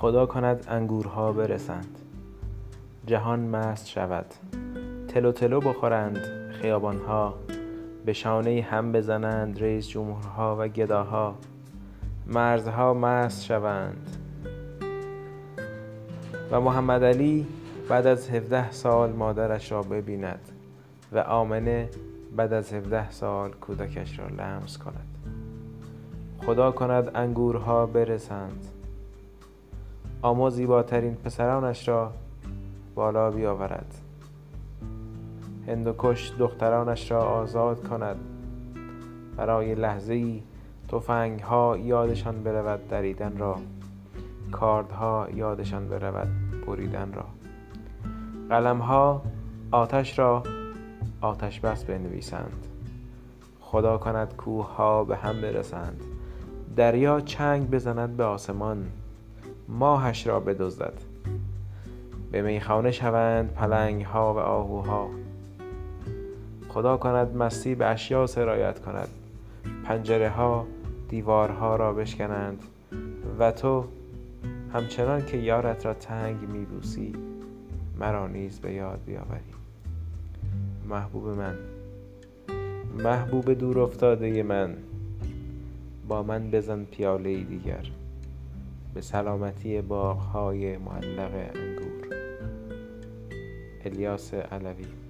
خدا کند انگورها برسند. جهان مست شود. تلو تلو بخورند خیابانها. به شانه هم بزنند رئیس جمهورها و گداها. مرزها مست شوند. و محمد علی بعد از هفده سال مادرش را ببیند و آمنه بعد از هفده سال کودکش را لمس کند. خدا کند انگورها برسند. آما زیباترین پسرانش را بالا بیاورد. هندوکش دخترانش را آزاد کند. برای لحظه ای تفنگها یادشان برود دریدن را. کاردها یادشان برود بریدن را. قلمها آتش را آتش بس بنویسند. خدا کند کوهها به هم برسند. دریا چنگ بزند به آسمان. ماهش را بدزدد. به میخانه شوند پلنگها و آهوها. خدا کند مستی به اشیا سرایت کند. پنجره ها دیوارها را بشکنند. و تو همچنان که یارت را تنگ می بوسی مرا نیز به یاد بیاوری. محبوب من محبوب دورافتاده من با من بزن پیاله دیگر. به سلامتی باغهای معلق انگور. الیاس علوی